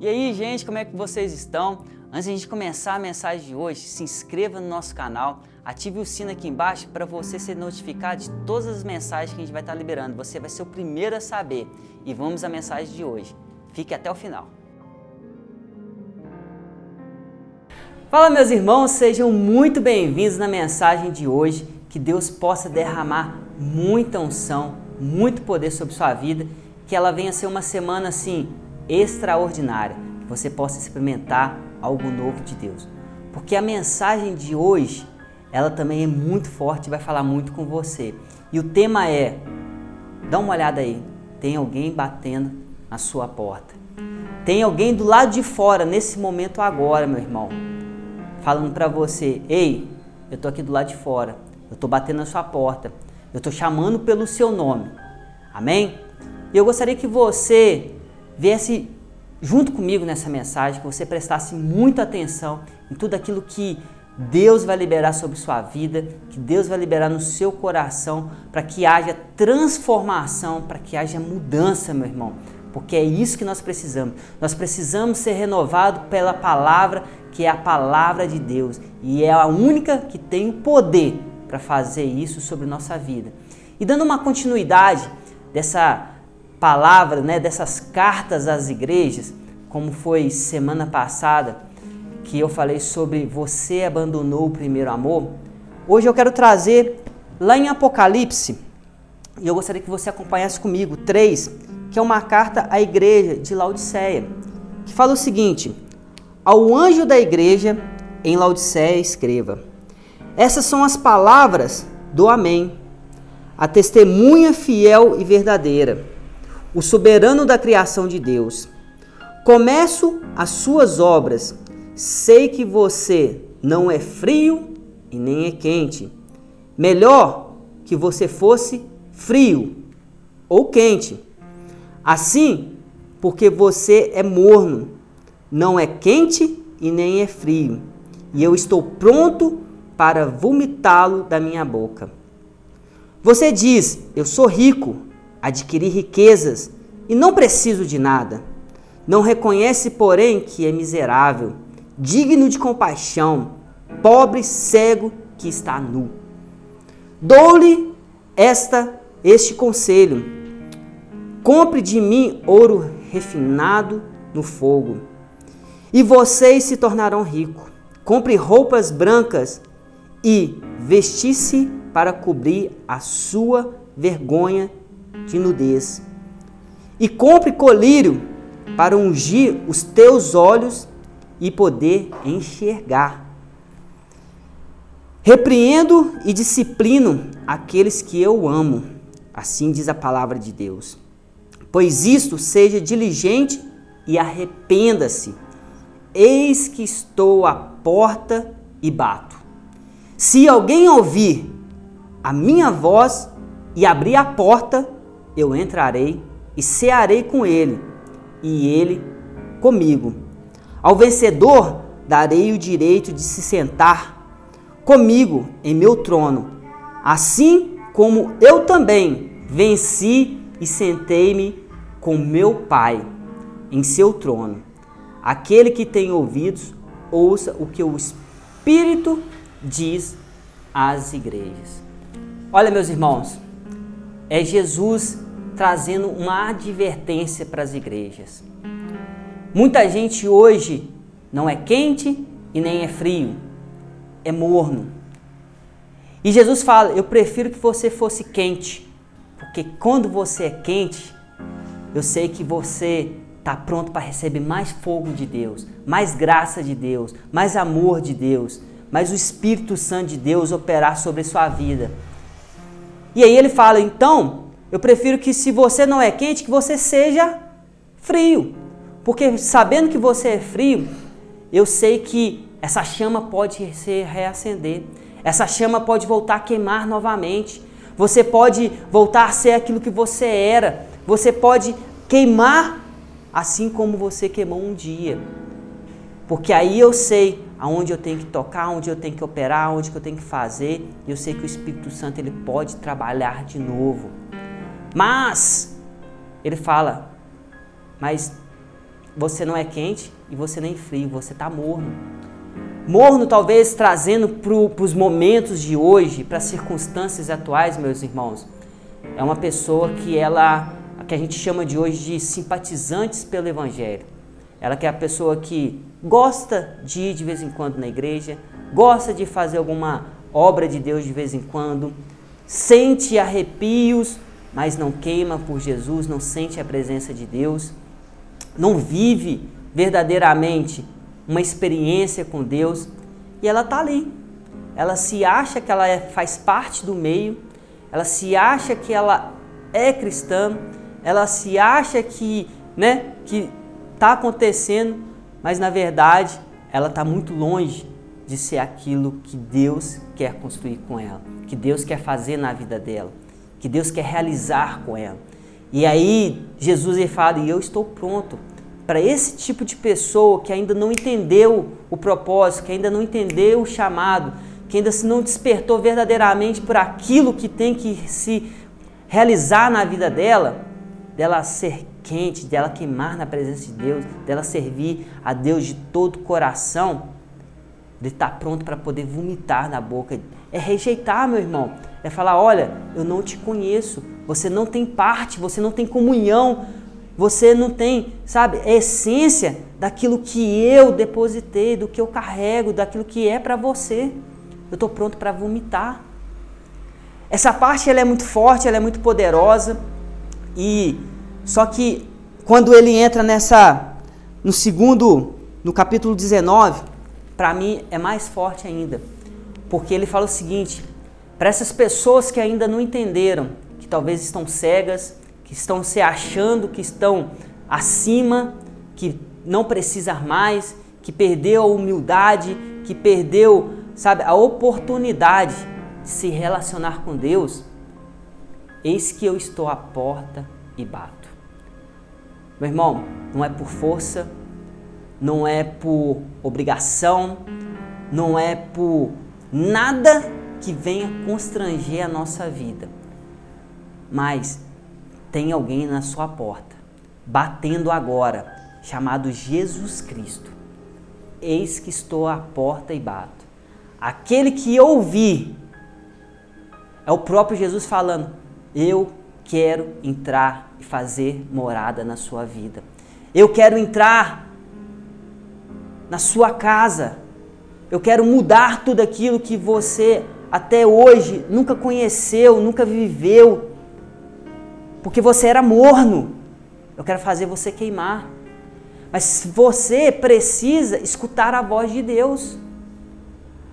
E aí, gente, como é que vocês estão? Antes de a gente começar a mensagem de hoje, se inscreva no nosso canal, ative o sino aqui embaixo para você ser notificado de todas as mensagens que a gente vai estar liberando. Você vai ser o primeiro a saber. E vamos à mensagem de hoje. Fique até o final. Fala, meus irmãos, sejam muito bem-vindos na mensagem de hoje. Que Deus possa derramar muita unção, muito poder sobre sua vida, que ela venha ser uma semana assim extraordinária, que você possa experimentar algo novo de Deus. Porque a mensagem de hoje, ela também é muito forte e vai falar muito com você. E o tema é: dá uma olhada aí, tem alguém batendo na sua porta. Tem alguém do lado de fora nesse momento agora, meu irmão, falando para você: "Ei, eu tô aqui do lado de fora. Eu tô batendo na sua porta. Eu tô chamando pelo seu nome." Amém? E eu gostaria que você viesse junto comigo nessa mensagem, que você prestasse muita atenção em tudo aquilo que Deus vai liberar sobre sua vida, que Deus vai liberar no seu coração, para que haja transformação, para que haja mudança, meu irmão. Porque é isso que nós precisamos. Nós precisamos ser renovados pela palavra, que é a palavra de Deus. E é a única que tem o poder para fazer isso sobre nossa vida. E dando uma continuidade dessa palavra, né, dessas cartas às igrejas, como foi semana passada, que eu falei sobre você abandonou o primeiro amor. Hoje eu quero trazer lá em Apocalipse, e eu gostaria que você acompanhasse comigo, 3, que é uma carta à igreja de Laodiceia, que fala o seguinte: Ao anjo da igreja em Laodiceia escreva: Essas são as palavras do Amém, a testemunha fiel e verdadeira o soberano da criação de Deus. Começo as suas obras. Sei que você não é frio e nem é quente. Melhor que você fosse frio ou quente. Assim, porque você é morno, não é quente e nem é frio, e eu estou pronto para vomitá-lo da minha boca. Você diz: Eu sou rico, adquiri riquezas e não preciso de nada. Não reconhece, porém, que é miserável, digno de compaixão, pobre, cego que está nu. Dou-lhe esta este conselho: compre de mim ouro refinado no fogo, e vocês se tornarão ricos. Compre roupas brancas e vestisse para cobrir a sua vergonha de nudez. E compre colírio para ungir os teus olhos e poder enxergar. Repreendo e disciplino aqueles que eu amo, assim diz a palavra de Deus. Pois isto seja diligente e arrependa-se. Eis que estou à porta e bato. Se alguém ouvir a minha voz e abrir a porta, eu entrarei e cearei com ele, e ele comigo. Ao vencedor darei o direito de se sentar comigo em meu trono, assim como eu também venci e sentei-me com meu Pai em seu trono. Aquele que tem ouvidos, ouça o que o Espírito diz às igrejas. Olha, meus irmãos, é Jesus trazendo uma advertência para as igrejas. Muita gente hoje não é quente e nem é frio, é morno. E Jesus fala: Eu prefiro que você fosse quente, porque quando você é quente, eu sei que você está pronto para receber mais fogo de Deus, mais graça de Deus, mais amor de Deus, mais o Espírito Santo de Deus operar sobre sua vida. E aí ele fala: então, eu prefiro que se você não é quente, que você seja frio. Porque sabendo que você é frio, eu sei que essa chama pode se reacender. Essa chama pode voltar a queimar novamente. Você pode voltar a ser aquilo que você era. Você pode queimar assim como você queimou um dia. Porque aí eu sei aonde eu tenho que tocar, aonde eu tenho que operar, aonde que eu tenho que fazer. E eu sei que o Espírito Santo ele pode trabalhar de novo. Mas, ele fala, mas você não é quente e você nem frio, você está morno. Morno, talvez trazendo para os momentos de hoje, para as circunstâncias atuais, meus irmãos. É uma pessoa que ela, que a gente chama de hoje de simpatizantes pelo Evangelho. Ela que é a pessoa que gosta de ir de vez em quando na igreja, gosta de fazer alguma obra de Deus de vez em quando, sente arrepios, mas não queima por Jesus, não sente a presença de Deus, não vive verdadeiramente uma experiência com Deus e ela está ali. Ela se acha que ela é, faz parte do meio, ela se acha que ela é cristã, ela se acha que, né, que está acontecendo, mas na verdade ela está muito longe de ser aquilo que Deus quer construir com ela, que Deus quer fazer na vida dela, que Deus quer realizar com ela. E aí Jesus fala: e eu estou pronto para esse tipo de pessoa que ainda não entendeu o propósito, que ainda não entendeu o chamado, que ainda se não despertou verdadeiramente por aquilo que tem que se realizar na vida dela, dela ser quente, dela queimar na presença de Deus, dela servir a Deus de todo o coração, de estar pronto para poder vomitar na boca. É rejeitar, meu irmão. É falar: olha, eu não te conheço, você não tem parte, você não tem comunhão você não tem, sabe, a essência daquilo que eu depositei, do que eu carrego, daquilo que é para você. Eu estou pronto para vomitar. Essa parte ela é muito forte, ela é muito poderosa e só que quando ele entra nessa no segundo, no capítulo 19, para mim é mais forte ainda. Porque ele fala o seguinte: para essas pessoas que ainda não entenderam, que talvez estão cegas, que estão se achando que estão acima, que não precisa mais, que perdeu a humildade, que perdeu, sabe, a oportunidade de se relacionar com Deus. Eis que eu estou à porta e bato. Meu irmão, não é por força, não é por obrigação, não é por nada que venha constranger a nossa vida. Mas tem alguém na sua porta, batendo agora, chamado Jesus Cristo. Eis que estou à porta e bato. Aquele que ouvir, é o próprio Jesus falando: Eu quero entrar e fazer morada na sua vida. Eu quero entrar na sua casa. Eu quero mudar tudo aquilo que você até hoje nunca conheceu, nunca viveu porque você era morno. Eu quero fazer você queimar. Mas você precisa escutar a voz de Deus.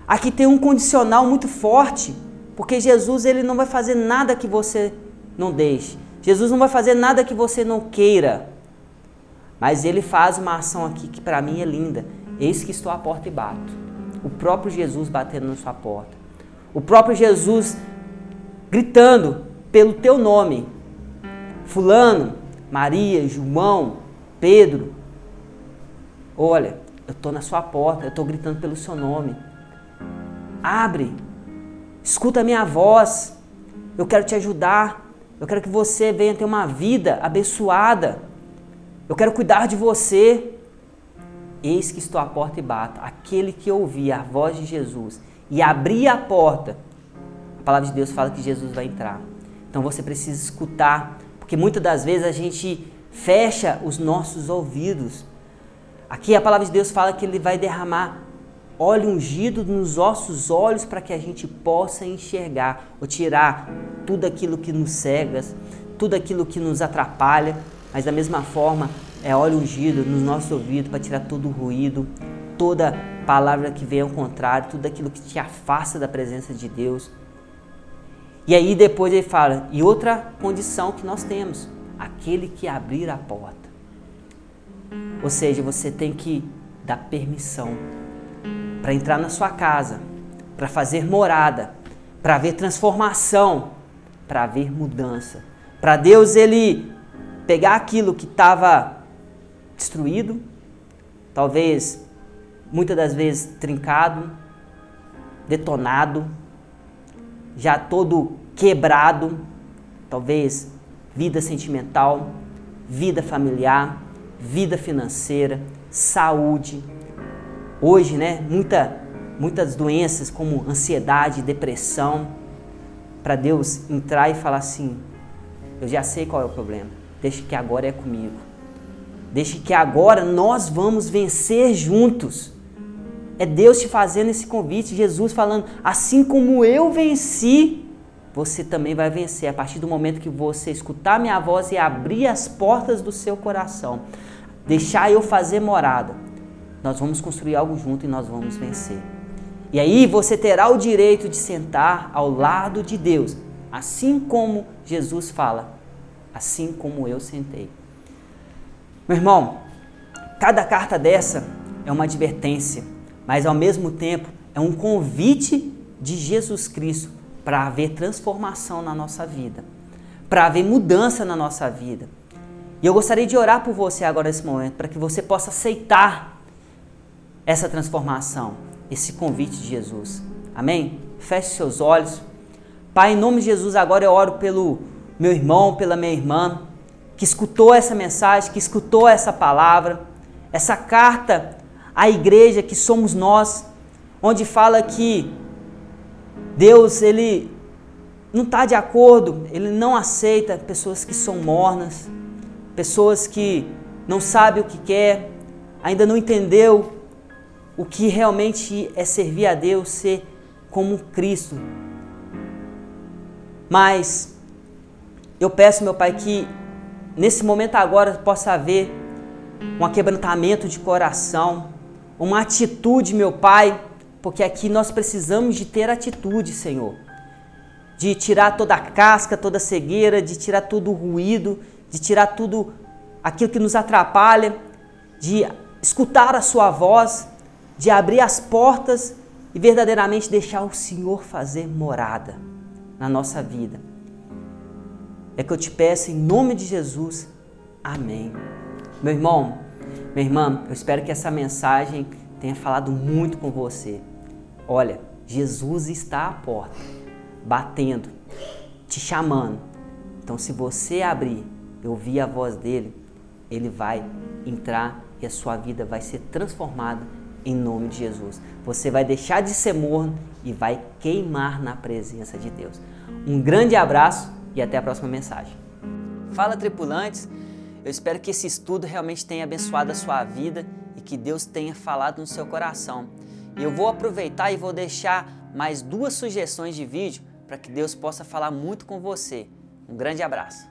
Aqui tem um condicional muito forte, porque Jesus ele não vai fazer nada que você não deixe. Jesus não vai fazer nada que você não queira. Mas ele faz uma ação aqui que para mim é linda. Eis que estou à porta e bato. O próprio Jesus batendo na sua porta. O próprio Jesus gritando pelo teu nome. Fulano, Maria, João, Pedro, olha, eu estou na sua porta, eu estou gritando pelo seu nome. Abre, escuta a minha voz, eu quero te ajudar, eu quero que você venha ter uma vida abençoada, eu quero cuidar de você. Eis que estou à porta e bato. Aquele que ouvir a voz de Jesus e abrir a porta, a palavra de Deus fala que Jesus vai entrar. Então você precisa escutar porque muitas das vezes a gente fecha os nossos ouvidos. Aqui a palavra de Deus fala que ele vai derramar óleo ungido nos nossos olhos para que a gente possa enxergar ou tirar tudo aquilo que nos cega, tudo aquilo que nos atrapalha, mas da mesma forma é óleo ungido nos nossos ouvidos para tirar todo o ruído, toda palavra que vem ao contrário, tudo aquilo que te afasta da presença de Deus. E aí depois ele fala, e outra condição que nós temos, aquele que abrir a porta. Ou seja, você tem que dar permissão para entrar na sua casa, para fazer morada, para ver transformação, para ver mudança. Para Deus ele pegar aquilo que estava destruído, talvez muitas das vezes trincado, detonado, já todo quebrado, talvez vida sentimental, vida familiar, vida financeira, saúde. Hoje, né, muita, muitas doenças como ansiedade, depressão, para Deus entrar e falar assim: eu já sei qual é o problema, deixe que agora é comigo. Deixe que agora nós vamos vencer juntos. É Deus te fazendo esse convite, Jesus falando: assim como eu venci, você também vai vencer a partir do momento que você escutar minha voz e abrir as portas do seu coração. Deixar eu fazer morada. Nós vamos construir algo junto e nós vamos vencer. E aí você terá o direito de sentar ao lado de Deus, assim como Jesus fala, assim como eu sentei. Meu irmão, cada carta dessa é uma advertência, mas ao mesmo tempo é um convite de Jesus Cristo para haver transformação na nossa vida, para haver mudança na nossa vida. E eu gostaria de orar por você agora nesse momento, para que você possa aceitar essa transformação, esse convite de Jesus. Amém? Feche seus olhos. Pai, em nome de Jesus, agora eu oro pelo meu irmão, pela minha irmã, que escutou essa mensagem, que escutou essa palavra, essa carta à igreja que somos nós, onde fala que Deus, ele não está de acordo, ele não aceita pessoas que são mornas, pessoas que não sabem o que quer, ainda não entendeu o que realmente é servir a Deus, ser como Cristo. Mas eu peço, meu Pai, que nesse momento agora possa haver um aquebrantamento de coração, uma atitude, meu Pai, porque aqui nós precisamos de ter atitude, Senhor. De tirar toda a casca, toda a cegueira, de tirar todo o ruído, de tirar tudo aquilo que nos atrapalha, de escutar a Sua voz, de abrir as portas e verdadeiramente deixar o Senhor fazer morada na nossa vida. É que eu te peço em nome de Jesus. Amém. Meu irmão, minha irmã, eu espero que essa mensagem tenha falado muito com você. Olha, Jesus está à porta, batendo, te chamando. Então, se você abrir e ouvir a voz dele, ele vai entrar e a sua vida vai ser transformada em nome de Jesus. Você vai deixar de ser morno e vai queimar na presença de Deus. Um grande abraço e até a próxima mensagem. Fala, tripulantes! Eu espero que esse estudo realmente tenha abençoado a sua vida e que Deus tenha falado no seu coração. E eu vou aproveitar e vou deixar mais duas sugestões de vídeo para que Deus possa falar muito com você. Um grande abraço.